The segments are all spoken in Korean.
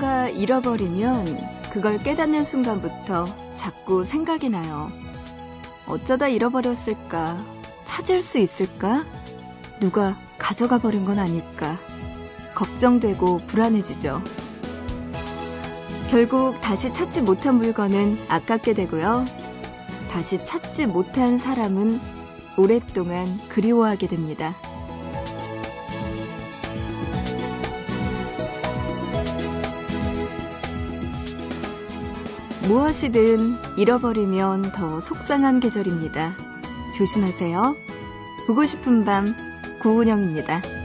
무언가 잃어버리면 그걸 깨닫는 순간부터 자꾸 생각이 나요. 어쩌다 잃어버렸을까? 찾을 수 있을까? 누가 가져가 버린 건 아닐까? 걱정되고 불안해지죠. 결국 다시 찾지 못한 물건은 아깝게 되고요. 다시 찾지 못한 사람은 오랫동안 그리워하게 됩니다. 무엇이든 잃어버리면 더 속상한 계절입니다. 조심하세요. 보고 싶은 밤, 구은영입니다.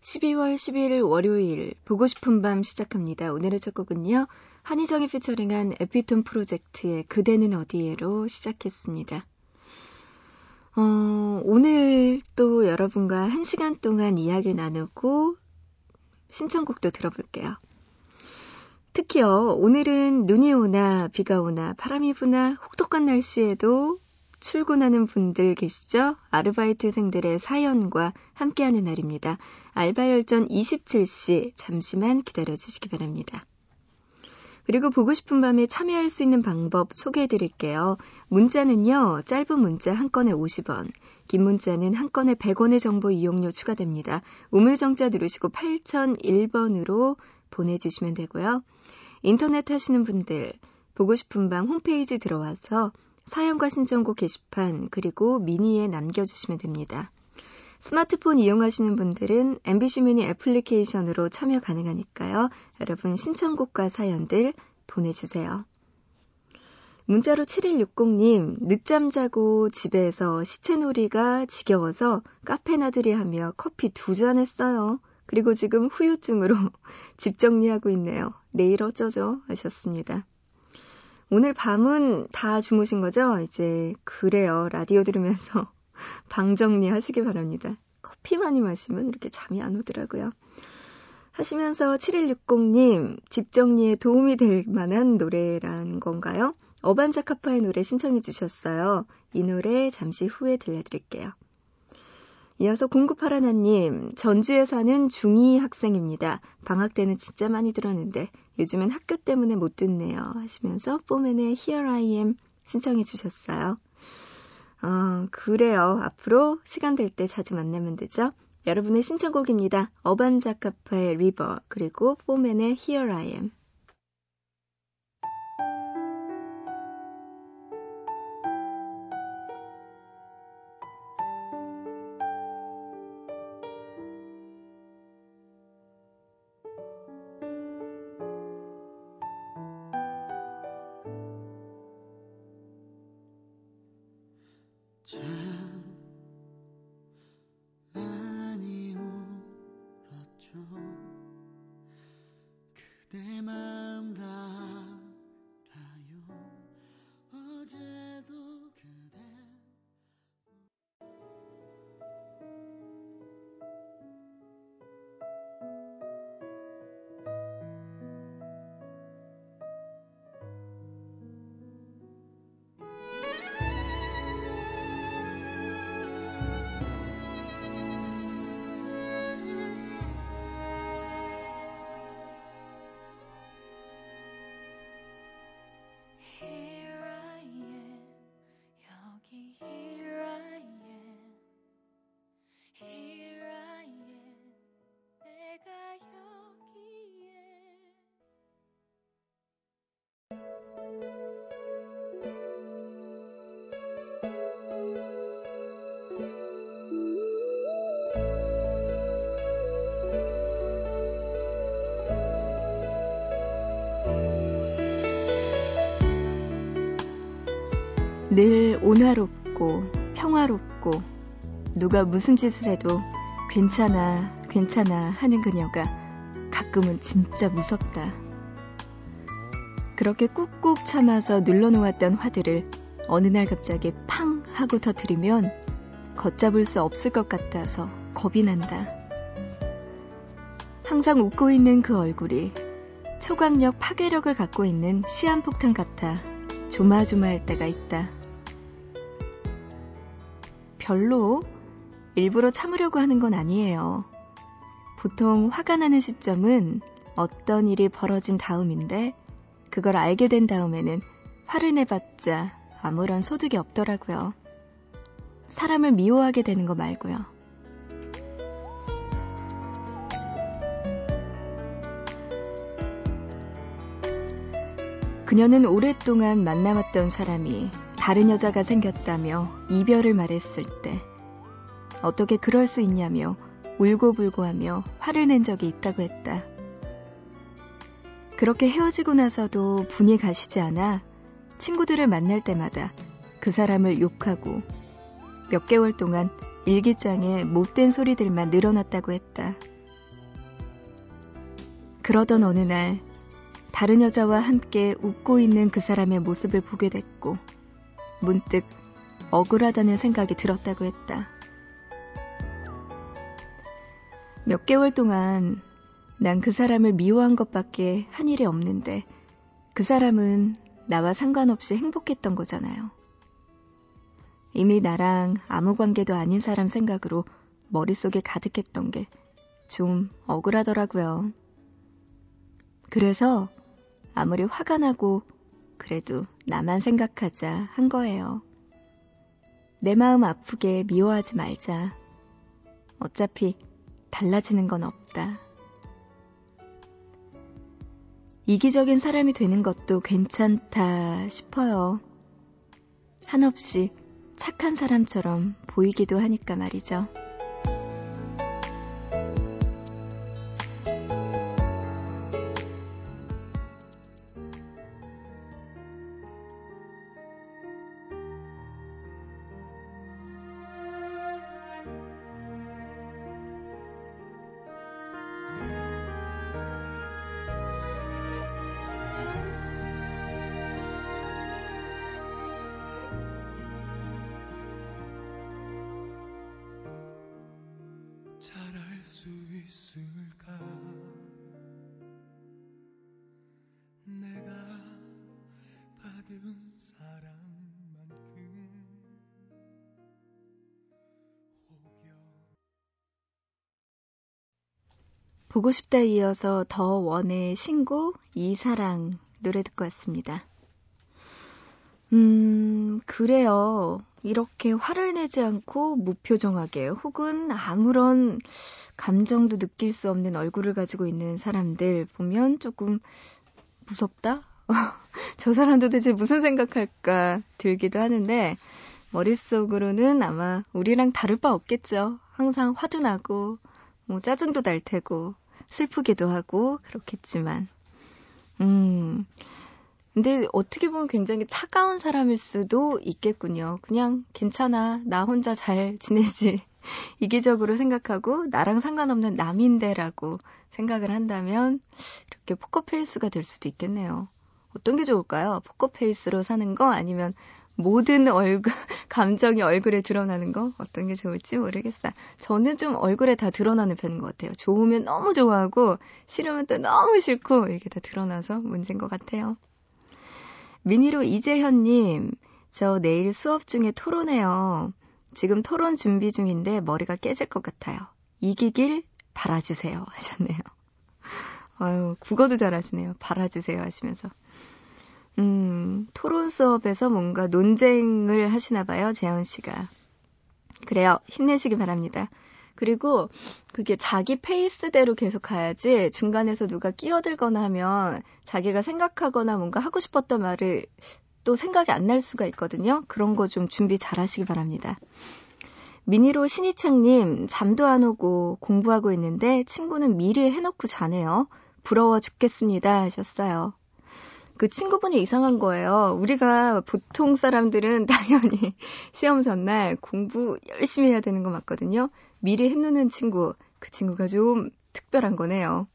12월 11일 월요일 보고 싶은 밤 시작합니다. 오늘의 첫 곡은요. 한희정이 피처링한 에피톤 프로젝트의 그대는 어디에로 시작했습니다. 어, 오늘 또 여러분과 1시간 동안 이야기 나누고 신청곡도 들어볼게요. 특히요, 오늘은 눈이 오나 비가 오나 바람이 부나 혹독한 날씨에도 출근하는 분들 계시죠? 아르바이트생들의 사연과 함께하는 날입니다. 알바열전 27시 잠시만 기다려주시기 바랍니다. 그리고 보고 싶은 밤에 참여할 수 있는 방법 소개해 드릴게요. 문자는요, 짧은 문자 한 건에 50원, 긴 문자는 한 건에 100원의 정보 이용료 추가됩니다. 우물정자 누르시고 8001번으로 보내주시면 되고요. 인터넷 하시는 분들, 보고 싶은 밤 홈페이지 들어와서 사연과 신청곡 게시판 그리고 미니에 남겨주시면 됩니다. 스마트폰 이용하시는 분들은 MBC 미니 애플리케이션으로 참여 가능하니까요. 여러분 신청곡과 사연들 보내주세요. 문자로 7160님, 늦잠 자고 집에서 시체놀이가 지겨워서 카페 나들이 하며 커피 두 잔 했어요. 그리고 지금 후유증으로 집 정리하고 있네요. 내일 어쩌죠? 하셨습니다. 오늘 밤은 다 주무신 거죠? 이제 그래요. 라디오 들으면서 방 정리하시기 바랍니다. 커피 많이 마시면 이렇게 잠이 안 오더라고요. 하시면서 7160님 집 정리에 도움이 될 만한 노래란 건가요? 어반자카파의 노래 신청해 주셨어요. 이 노래 잠시 후에 들려드릴게요. 이어서 공급하라나님, 전주에 사는 중2 학생입니다. 방학 때는 진짜 많이 들었는데 요즘엔 학교 때문에 못 듣네요. 하시면서 포맨의 Here I Am 신청해 주셨어요. 어, 그래요. 앞으로 시간 될 때 자주 만나면 되죠? 여러분의 신청곡입니다. 어반자카파의 리버 그리고 포맨의 Here I Am. 늘 온화롭고 평화롭고 누가 무슨 짓을 해도 괜찮아, 괜찮아 하는 그녀가 가끔은 진짜 무섭다. 그렇게 꾹꾹 참아서 눌러놓았던 화들을 어느 날 갑자기 팡 하고 터트리면 걷잡을 수 없을 것 같아서 겁이 난다. 항상 웃고 있는 그 얼굴이 초강력 파괴력을 갖고 있는 시한폭탄 같아 조마조마할 때가 있다. 별로 일부러 참으려고 하는 건 아니에요. 보통 화가 나는 시점은 어떤 일이 벌어진 다음인데 그걸 알게 된 다음에는 화를 내봤자 아무런 소득이 없더라고요. 사람을 미워하게 되는 거 말고요. 그녀는 오랫동안 만나왔던 사람이 다른 여자가 생겼다며 이별을 말했을 때 어떻게 그럴 수 있냐며 울고불고 하며 화를 낸 적이 있다고 했다. 그렇게 헤어지고 나서도 분이 가시지 않아 친구들을 만날 때마다 그 사람을 욕하고 몇 개월 동안 일기장에 못된 소리들만 늘어났다고 했다. 그러던 어느 날 다른 여자와 함께 웃고 있는 그 사람의 모습을 보게 됐고 문득 억울하다는 생각이 들었다고 했다. 몇 개월 동안 난 그 사람을 미워한 것밖에 한 일이 없는데 그 사람은 나와 상관없이 행복했던 거잖아요. 이미 나랑 아무 관계도 아닌 사람 생각으로 머릿속에 가득했던 게 좀 억울하더라고요. 그래서 아무리 화가 나고 그래도 나만 생각하자 한 거예요. 내 마음 아프게 미워하지 말자. 어차피 달라지는 건 없다. 이기적인 사람이 되는 것도 괜찮다 싶어요. 한없이 착한 사람처럼 보이기도 하니까 말이죠. 수 있을까 내가 받은 사랑만큼 혹여 보고 싶다 이어서 더 원의 신곡 이사랑 노래 듣고 왔습니다. 음, 그래요. 이렇게 화를 내지 않고 무표정하게 혹은 아무런 감정도 느낄 수 없는 얼굴을 가지고 있는 사람들 보면 조금 무섭다? 저 사람도 대체 무슨 생각할까 들기도 하는데 머릿속으로는 아마 우리랑 다를 바 없겠죠. 항상 화도 나고 뭐 짜증도 날 테고 슬프기도 하고 그렇겠지만 음 근데 어떻게 보면 굉장히 차가운 사람일 수도 있겠군요. 그냥 괜찮아. 나 혼자 잘 지내지. 이기적으로 생각하고 나랑 상관없는 남인데라고 생각을 한다면 이렇게 포커페이스가 될 수도 있겠네요. 어떤 게 좋을까요? 포커페이스로 사는 거 아니면 모든 얼굴, 감정이 얼굴에 드러나는 거 어떤 게 좋을지 모르겠어요. 저는 좀 얼굴에 다 드러나는 편인 것 같아요. 좋으면 너무 좋아하고 싫으면 또 너무 싫고 이게 다 드러나서 문제인 것 같아요. 미니로 이재현님, 저 내일 수업 중에 토론해요. 지금 토론 준비 중인데 머리가 깨질 것 같아요. 이기길 바라주세요. 하셨네요. 아유, 국어도 잘하시네요. 바라주세요. 하시면서. 음, 토론 수업에서 뭔가 논쟁을 하시나 봐요. 재현 씨가. 그래요. 힘내시기 바랍니다. 그리고 그게 자기 페이스대로 계속 가야지 중간에서 누가 끼어들거나 하면 자기가 생각하거나 뭔가 하고 싶었던 말을 또 생각이 안 날 수가 있거든요. 그런 거 좀 준비 잘 하시기 바랍니다. 미니로 신희창님, 잠도 안 오고 공부하고 있는데 친구는 미리 해놓고 자네요. 부러워 죽겠습니다. 하셨어요. 그 친구분이 이상한 거예요. 우리가 보통 사람들은 당연히 시험 전날 공부 열심히 해야 되는 거 맞거든요. 미리 해놓는 친구, 그 친구가 좀 특별한 거네요.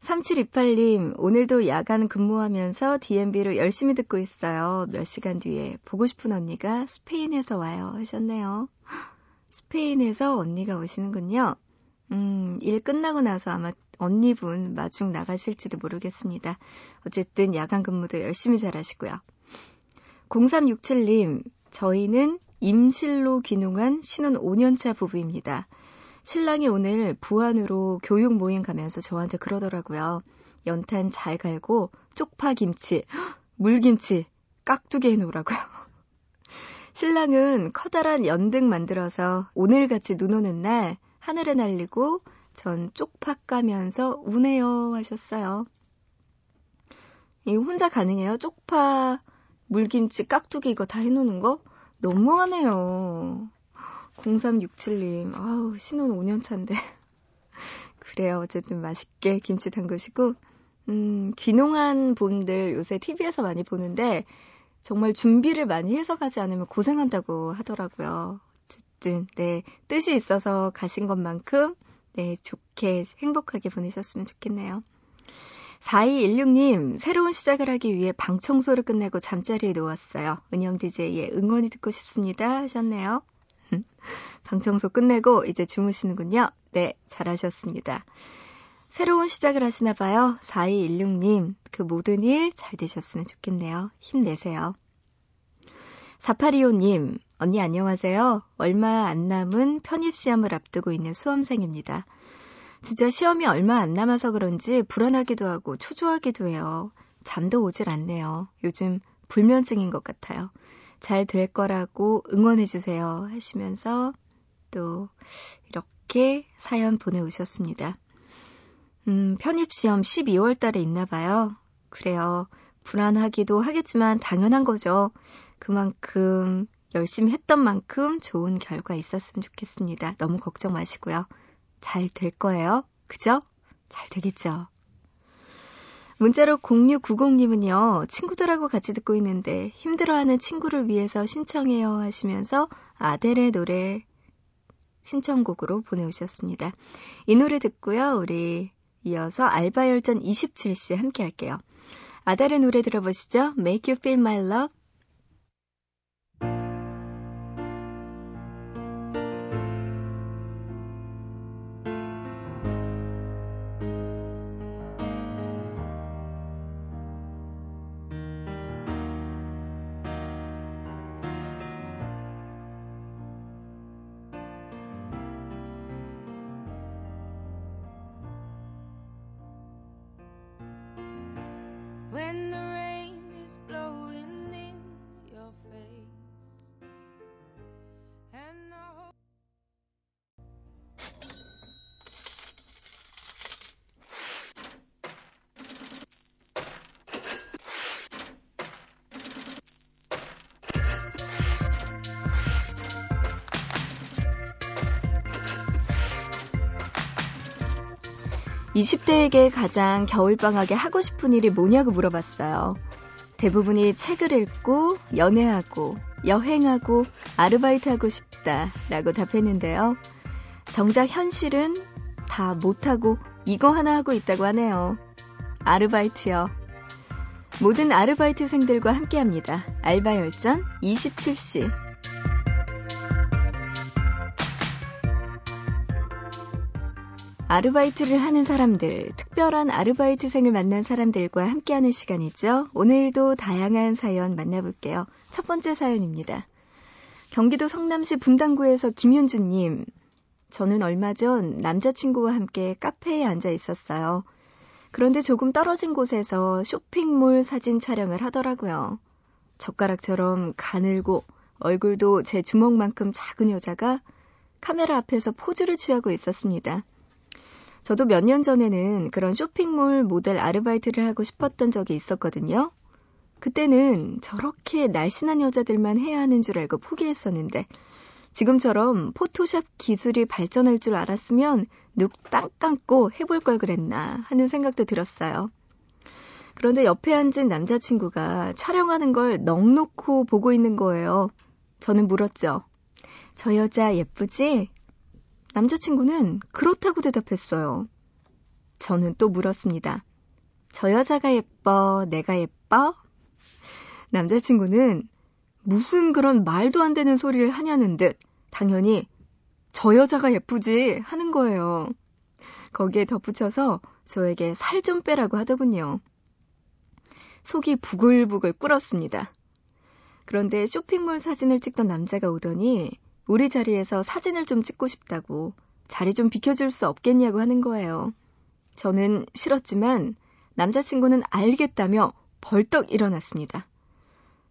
3728님, 오늘도 야간 근무하면서 DMB로 열심히 듣고 있어요. 몇 시간 뒤에 보고 싶은 언니가 스페인에서 와요. 하셨네요. 스페인에서 언니가 오시는군요. 음, 일 끝나고 나서 아마 언니분 마중 나가실지도 모르겠습니다. 어쨌든 야간 근무도 열심히 잘 하시고요. 0367님, 저희는 임실로 귀농한 신혼 5년차 부부입니다. 신랑이 오늘 부안으로 교육 모임 가면서 저한테 그러더라고요. 연탄 잘 갈고 쪽파 김치, 물김치, 깍두기 해놓으라고요. 신랑은 커다란 연등 만들어서 오늘 같이 눈 오는 날 하늘에 날리고 전 쪽파 까면서 우네요 하셨어요. 이 혼자 가능해요? 쪽파, 물김치, 깍두기 이거 다 해놓는 거? 너무하네요. 0367님, 아우, 신혼 5년 차인데. 그래요. 어쨌든 맛있게 김치 담그시고, 음, 귀농한 분들 요새 TV에서 많이 보는데, 정말 준비를 많이 해서 가지 않으면 고생한다고 하더라고요. 어쨌든, 네, 뜻이 있어서 가신 것만큼, 네, 좋게, 행복하게 보내셨으면 좋겠네요. 4216님, 새로운 시작을 하기 위해 방 청소를 끝내고 잠자리에 누웠어요. 은영 DJ의 응원이 듣고 싶습니다. 하셨네요. 방 청소 끝내고 이제 주무시는군요. 네, 잘하셨습니다. 새로운 시작을 하시나 봐요. 4216님, 그 모든 일 잘 되셨으면 좋겠네요. 힘내세요. 4825님, 언니 안녕하세요. 얼마 안 남은 편입시험을 앞두고 있는 수험생입니다. 진짜 시험이 얼마 안 남아서 그런지 불안하기도 하고 초조하기도 해요. 잠도 오질 않네요. 요즘 불면증인 것 같아요. 잘 될 거라고 응원해주세요. 하시면서 또 이렇게 사연 보내오셨습니다. 음, 편입시험 12월 달에 있나 봐요. 그래요. 불안하기도 하겠지만 당연한 거죠. 그만큼 열심히 했던 만큼 좋은 결과 있었으면 좋겠습니다. 너무 걱정 마시고요. 잘 될 거예요. 그죠? 잘 되겠죠. 문자로 0690님은요, 친구들하고 같이 듣고 있는데 힘들어하는 친구를 위해서 신청해요 하시면서 아델의 노래 신청곡으로 보내오셨습니다. 이 노래 듣고요, 우리 이어서 알바열전 27시 함께 할게요. 아델의 노래 들어보시죠. Make You Feel My Love and the 20대에게 가장 겨울방학에 하고 싶은 일이 뭐냐고 물어봤어요. 대부분이 책을 읽고, 연애하고, 여행하고, 아르바이트하고 싶다라고 답했는데요. 정작 현실은 다 못하고 이거 하나 하고 있다고 하네요. 아르바이트요. 모든 아르바이트생들과 함께 합니다. 알바 열전 27시. 아르바이트를 하는 사람들, 특별한 아르바이트생을 만난 사람들과 함께하는 시간이죠. 오늘도 다양한 사연 만나볼게요. 첫 번째 사연입니다. 경기도 성남시 분당구에서 김윤주님. 저는 얼마 전 남자친구와 함께 카페에 앉아 있었어요. 그런데 조금 떨어진 곳에서 쇼핑몰 사진 촬영을 하더라고요. 젓가락처럼 가늘고 얼굴도 제 주먹만큼 작은 여자가 카메라 앞에서 포즈를 취하고 있었습니다. 저도 몇 년 전에는 그런 쇼핑몰 모델 아르바이트를 하고 싶었던 적이 있었거든요. 그때는 저렇게 날씬한 여자들만 해야 하는 줄 알고 포기했었는데, 지금처럼 포토샵 기술이 발전할 줄 알았으면 눅땅 감고 해볼 걸 그랬나 하는 생각도 들었어요. 그런데 옆에 앉은 남자친구가 촬영하는 걸 넋놓고 보고 있는 거예요. 저는 물었죠. 저 여자 예쁘지? 남자친구는 그렇다고 대답했어요. 저는 또 물었습니다. 저 여자가 예뻐, 내가 예뻐? 남자친구는 무슨 그런 말도 안 되는 소리를 하냐는 듯 당연히 저 여자가 예쁘지 하는 거예요. 거기에 덧붙여서 저에게 살 좀 빼라고 하더군요. 속이 부글부글 끓었습니다. 그런데 쇼핑몰 사진을 찍던 남자가 오더니 우리 자리에서 사진을 좀 찍고 싶다고 자리 좀 비켜줄 수 없겠냐고 하는 거예요. 저는 싫었지만 남자친구는 알겠다며 벌떡 일어났습니다.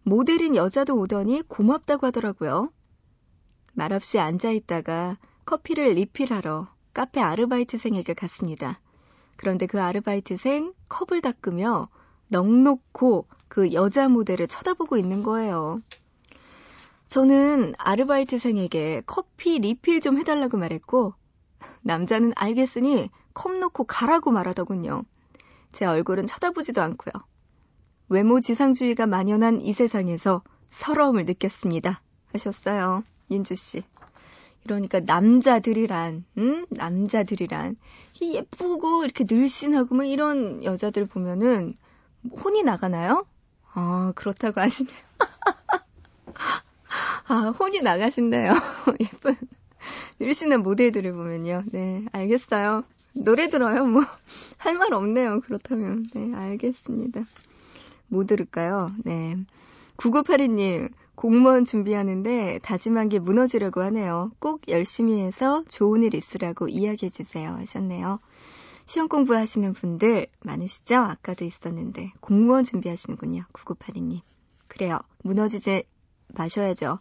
모델인 여자도 오더니 고맙다고 하더라고요. 말없이 앉아있다가 커피를 리필하러 카페 아르바이트생에게 갔습니다. 그런데 그 아르바이트생 컵을 닦으며 넋놓고 그 여자 모델을 쳐다보고 있는 거예요. 저는 아르바이트생에게 커피 리필 좀 해달라고 말했고, 남자는 알겠으니 컵 놓고 가라고 말하더군요. 제 얼굴은 쳐다보지도 않고요. 외모 지상주의가 만연한 이 세상에서 서러움을 느꼈습니다. 하셨어요. 윤주 씨. 이러니까 남자들이란, 응? 남자들이란. 예쁘고 이렇게 늘씬하고 뭐 이런 여자들 보면은 혼이 나가나요? 아, 그렇다고 하시네요. 아, 혼이 나가신대요. 예쁜, 늘씬한 모델들을 보면요. 네, 알겠어요. 노래 들어요. 뭐, 할 말 없네요. 그렇다면. 네, 알겠습니다. 뭐 들을까요? 네. 9982님, 공무원 준비하는데 다짐한 게 무너지려고 하네요. 꼭 열심히 해서 좋은 일 있으라고 이야기해 주세요. 하셨네요. 시험 공부하시는 분들 많으시죠? 아까도 있었는데. 공무원 준비하시는군요. 9982님. 그래요. 무너지지 마셔야죠.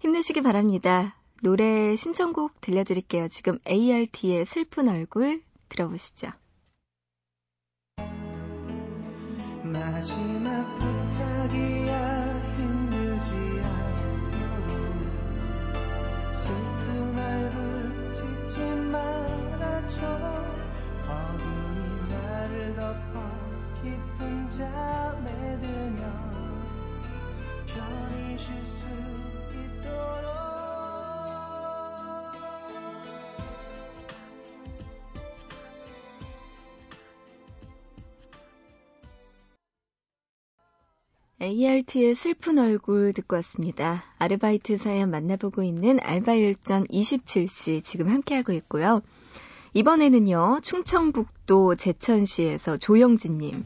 힘내시기 바랍니다. 노래 신청곡 들려드릴게요. 지금 ART의 슬픈 얼굴 들어보시죠. 마지막 부탁이야 힘들지 않도록 슬픈 얼굴 짓지 말아줘 어둠이 나를 덮어 깊은 잠에 들면 편히 쉴수 있도록 ART의 슬픈 얼굴 듣고 왔습니다. 아르바이트 사연 만나보고 있는 알바일전 27시 지금 함께하고 있고요. 이번에는요, 충청북도 제천시에서 조영진님.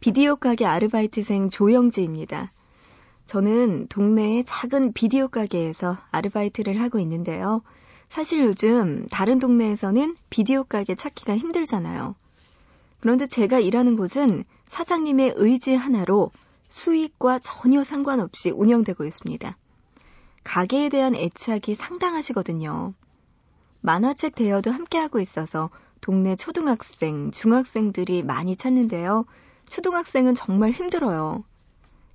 비디오 가게 아르바이트생 조영지입니다. 저는 동네의 작은 비디오 가게에서 아르바이트를 하고 있는데요. 사실 요즘 다른 동네에서는 비디오 가게 찾기가 힘들잖아요. 그런데 제가 일하는 곳은 사장님의 의지 하나로 수익과 전혀 상관없이 운영되고 있습니다. 가게에 대한 애착이 상당하시거든요. 만화책 대여도 함께하고 있어서 동네 초등학생, 중학생들이 많이 찾는데요. 초등학생은 정말 힘들어요.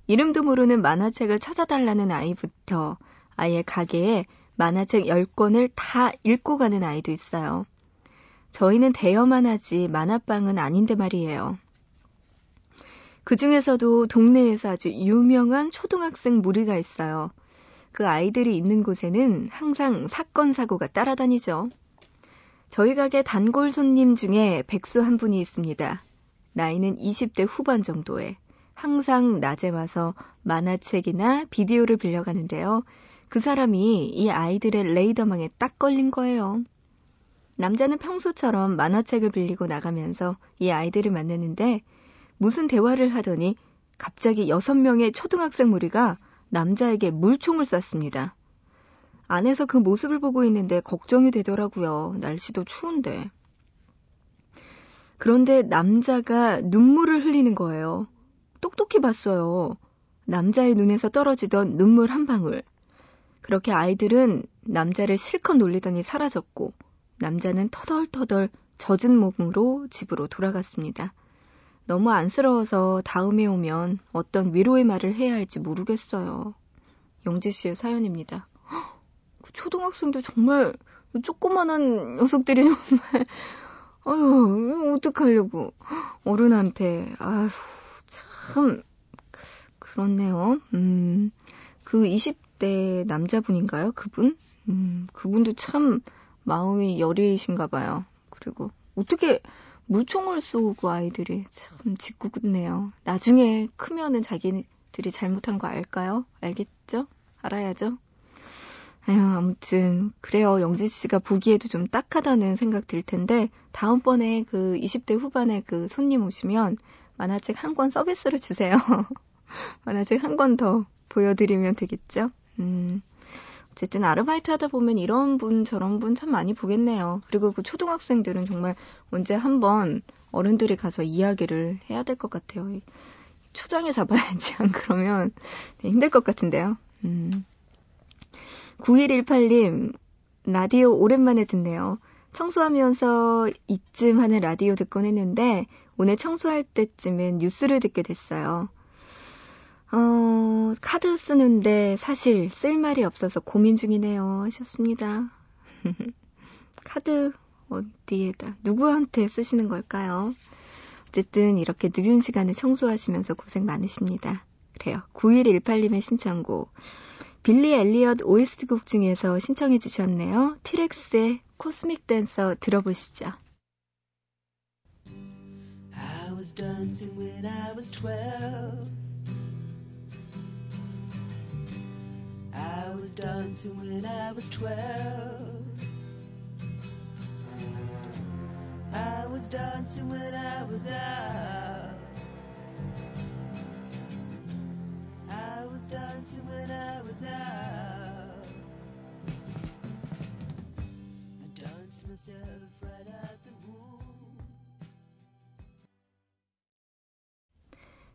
이름도 모르는 만화책을 찾아달라는 아이부터 아예 가게에 만화책 10권을 다 읽고 가는 아이도 있어요. 저희는 대여만 하지 만화방은 아닌데 말이에요. 그 중에서도 동네에서 아주 유명한 초등학생 무리가 있어요. 그 아이들이 있는 곳에는 항상 사건, 사고가 따라다니죠. 저희 가게 단골 손님 중에 백수 한 분이 있습니다. 나이는 20대 후반 정도에 항상 낮에 와서 만화책이나 비디오를 빌려가는데요. 그 사람이 이 아이들의 레이더망에 딱 걸린 거예요. 남자는 평소처럼 만화책을 빌리고 나가면서 이 아이들을 만났는데 무슨 대화를 하더니 갑자기 여섯 명의 초등학생 무리가 남자에게 물총을 쐈습니다. 안에서 그 모습을 보고 있는데 걱정이 되더라고요. 날씨도 추운데. 그런데 남자가 눈물을 흘리는 거예요. 똑똑히 봤어요. 남자의 눈에서 떨어지던 눈물 한 방울. 그렇게 아이들은 남자를 실컷 놀리더니 사라졌고, 남자는 터덜터덜 젖은 몸으로 집으로 돌아갔습니다. 너무 안쓰러워서 다음에 오면 어떤 위로의 말을 해야 할지 모르겠어요. 영지 씨의 사연입니다. 그 초등학생도 정말 조그만한 녀석들이 정말 아유, 어떡하려고. 어른한테. 아휴, 참, 그렇네요. 음, 그 20대 남자분인가요? 그분? 음, 그분도 참 마음이 여리신가 봐요. 그리고 어떻게 물총을 쏘고 아이들이 참 짓궂네요. 나중에 크면은 자기들이 잘못한 거 알까요? 알겠죠? 알아야죠? 아유, 아무튼, 그래요. 영지 씨가 보기에도 좀 딱하다는 생각 들 텐데, 다음번에 그 20대 후반에 그 손님 오시면 만화책 한 권 서비스로 주세요. 만화책 한 권 더 보여드리면 되겠죠? 음. 어쨌든 아르바이트 하다 보면 이런 분 저런 분 참 많이 보겠네요. 그리고 그 초등학생들은 정말 언제 한번 어른들이 가서 이야기를 해야 될 것 같아요. 초장에 잡아야지 안 그러면 네, 힘들 것 같은데요. 음. 9118님 라디오 오랜만에 듣네요. 청소하면서 이쯤 하는 라디오 듣곤 했는데 오늘 청소할 때쯤엔 뉴스를 듣게 됐어요. 어, 카드 쓰는데 사실 쓸 말이 없어서 고민 중이네요. 하셨습니다. 카드 어디에다, 누구한테 쓰시는 걸까요? 어쨌든 이렇게 늦은 시간에 청소하시면서 고생 많으십니다. 그래요. 9118님의 신청곡. 빌리 엘리엇 OST곡 중에서 신청해 주셨네요. 티렉스의 코스믹 댄서 들어보시죠. Was dancing when I was 12. I was dancing when I was twelve. I was dancing when I was out. I was dancing when I was out. I danced myself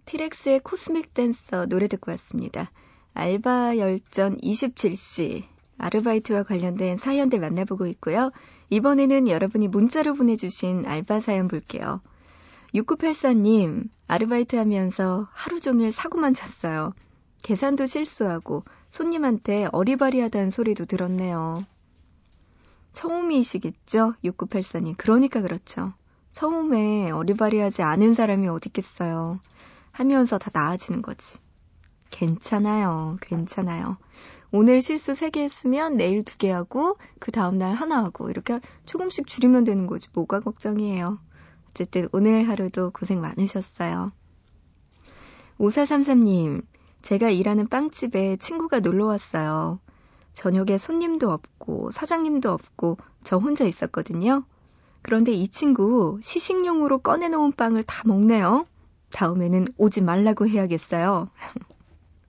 티렉스의 코스믹 댄서 노래 듣고 왔습니다. 알바 열전 27시 아르바이트와 관련된 사연들 만나보고 있고요. 이번에는 여러분이 문자로 보내주신 알바 사연 볼게요. 6984님, 아르바이트 하면서 하루 종일 사고만 쳤어요. 계산도 실수하고 손님한테 어리바리하다는 소리도 들었네요. 처음이시겠죠? 6984님. 그러니까 그렇죠. 처음에 어리바리하지 않은 사람이 어딨겠어요. 하면서 다 나아지는 거지. 괜찮아요. 괜찮아요. 오늘 실수 3개 했으면 내일 2개 하고 그 다음날 하나 하고 이렇게 조금씩 줄이면 되는 거지. 뭐가 걱정이에요. 어쨌든 오늘 하루도 고생 많으셨어요. 5433님, 제가 일하는 빵집에 친구가 놀러 왔어요. 저녁에 손님도 없고 사장님도 없고 저 혼자 있었거든요. 그런데 이 친구 시식용으로 꺼내놓은 빵을 다 먹네요. 다음에는 오지 말라고 해야겠어요.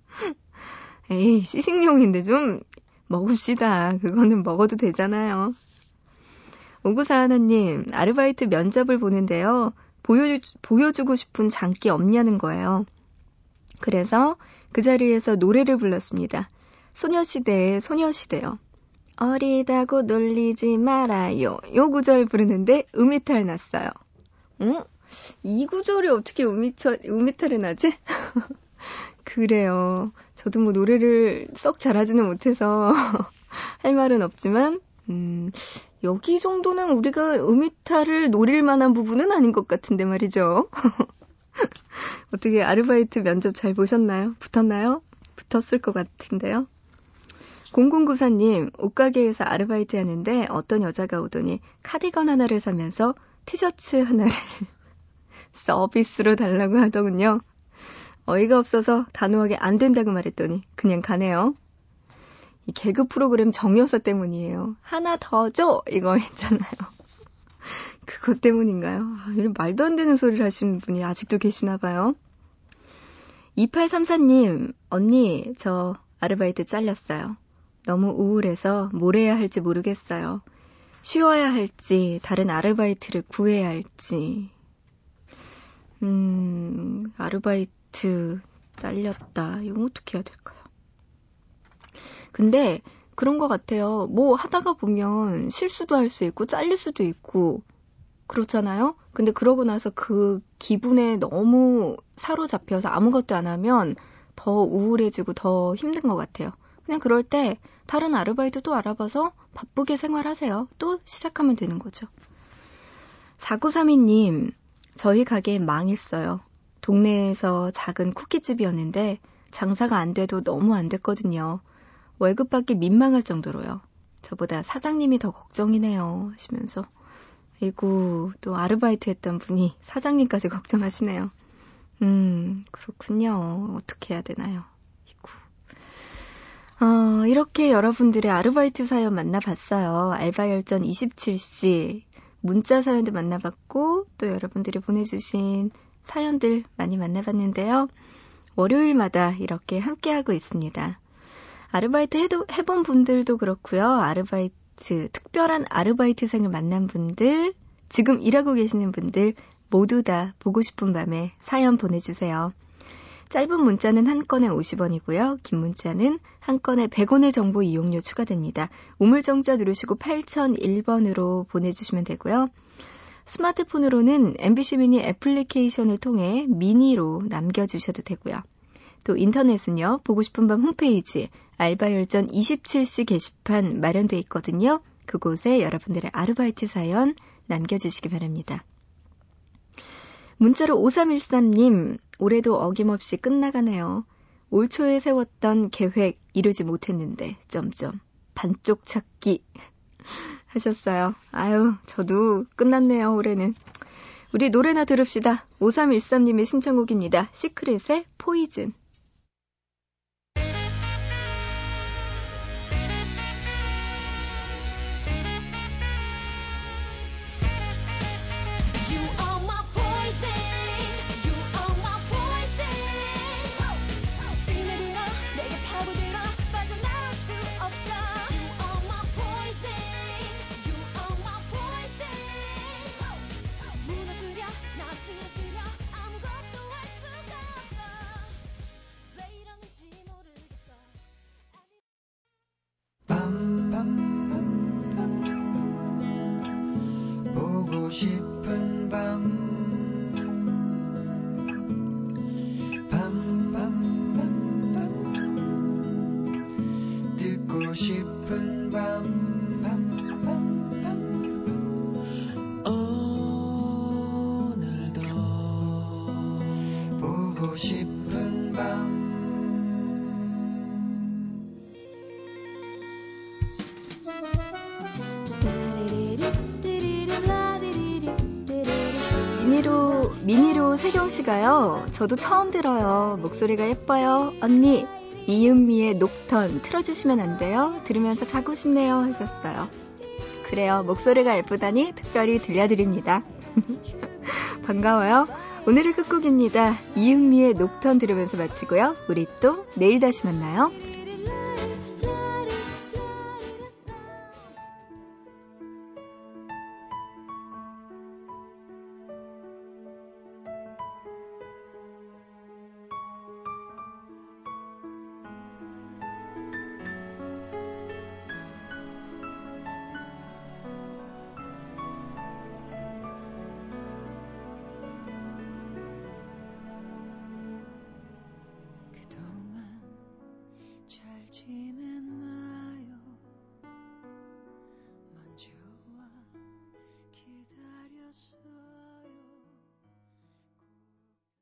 에이, 시식용인데 좀 먹읍시다. 그거는 먹어도 되잖아요. 오구사 하나님, 아르바이트 면접을 보는데요. 보여, 보여주고 싶은 장기 없냐는 거예요. 그래서 그 자리에서 노래를 불렀습니다. 소녀시대의 소녀시대요. 어리다고 놀리지 말아요. 요 구절 부르는데 음이탈 났어요. 어? 이 구절이 어떻게 음이철, 음이탈이 나지? 그래요. 저도 뭐 노래를 썩 잘하지는 못해서 할 말은 없지만, 음, 여기 정도는 우리가 음이탈을 노릴 만한 부분은 아닌 것 같은데 말이죠. 어떻게 아르바이트 면접 잘 보셨나요? 붙었나요? 붙었을 것 같은데요. 0094님, 옷가게에서 아르바이트 하는데 어떤 여자가 오더니 카디건 하나를 사면서 티셔츠 하나를 서비스로 달라고 하더군요. 어이가 없어서 단호하게 안 된다고 말했더니 그냥 가네요. 이 개그 프로그램 정여사 때문이에요. 하나 더 줘! 이거 있잖아요. 그것 때문인가요? 아, 이런 말도 안 되는 소리를 하시는 분이 아직도 계시나 봐요. 2834님, 언니, 저 아르바이트 잘렸어요. 너무 우울해서 뭘 해야 할지 모르겠어요. 쉬어야 할지, 다른 아르바이트를 구해야 할지. 음, 아르바이트 잘렸다. 이거 어떻게 해야 될까요? 근데 그런 것 같아요. 뭐 하다가 보면 실수도 할 수 있고 잘릴 수도 있고 그렇잖아요. 근데 그러고 나서 그 기분에 너무 사로잡혀서 아무것도 안 하면 더 우울해지고 더 힘든 것 같아요. 그냥 그럴 때 다른 아르바이트 또 알아봐서 바쁘게 생활하세요. 또 시작하면 되는 거죠. 4932님, 저희 가게 망했어요. 동네에서 작은 쿠키집이었는데 장사가 안 돼도 너무 안 됐거든요. 월급 받기 민망할 정도로요. 저보다 사장님이 더 걱정이네요. 하시면서. 아이고, 또 아르바이트 했던 분이 사장님까지 걱정하시네요. 음, 그렇군요. 어떻게 해야 되나요? 아이고. 어, 이렇게 여러분들의 아르바이트 사연 만나봤어요. 알바열전 27시. 문자 사연도 만나봤고, 또 여러분들이 보내주신 사연들 많이 만나봤는데요. 월요일마다 이렇게 함께하고 있습니다. 아르바이트 해도, 해본 분들도 그렇고요. 아르바이트, 특별한 아르바이트생을 만난 분들, 지금 일하고 계시는 분들 모두 다 보고 싶은 밤에 사연 보내주세요. 짧은 문자는 한 건에 50원이고요. 긴 문자는 한 건에 100원의 정보 이용료 추가됩니다. 우물정자 누르시고 8001번으로 보내주시면 되고요. 스마트폰으로는 MBC 미니 애플리케이션을 통해 미니로 남겨주셔도 되고요. 또 인터넷은요, 보고 싶은 밤 홈페이지 알바열전 27시 게시판 마련돼 있거든요. 그곳에 여러분들의 아르바이트 사연 남겨주시기 바랍니다. 문자로 5313님, 올해도 어김없이 끝나가네요. 올 초에 세웠던 계획 이루지 못했는데, 점점. 반쪽 찾기. 하셨어요. 아유, 저도 끝났네요, 올해는. 우리 노래나 들읍시다. 5313님의 신청곡입니다. 시크릿의 포이즌. 씨가요. 저도 처음 들어요. 목소리가 예뻐요. 언니, 이은미의 녹턴 틀어주시면 안 돼요? 들으면서 자고 싶네요. 하셨어요. 그래요. 목소리가 예쁘다니 특별히 들려드립니다. 반가워요. 오늘의 끝곡입니다. 이은미의 녹턴 들으면서 마치고요. 우리 또 내일 다시 만나요.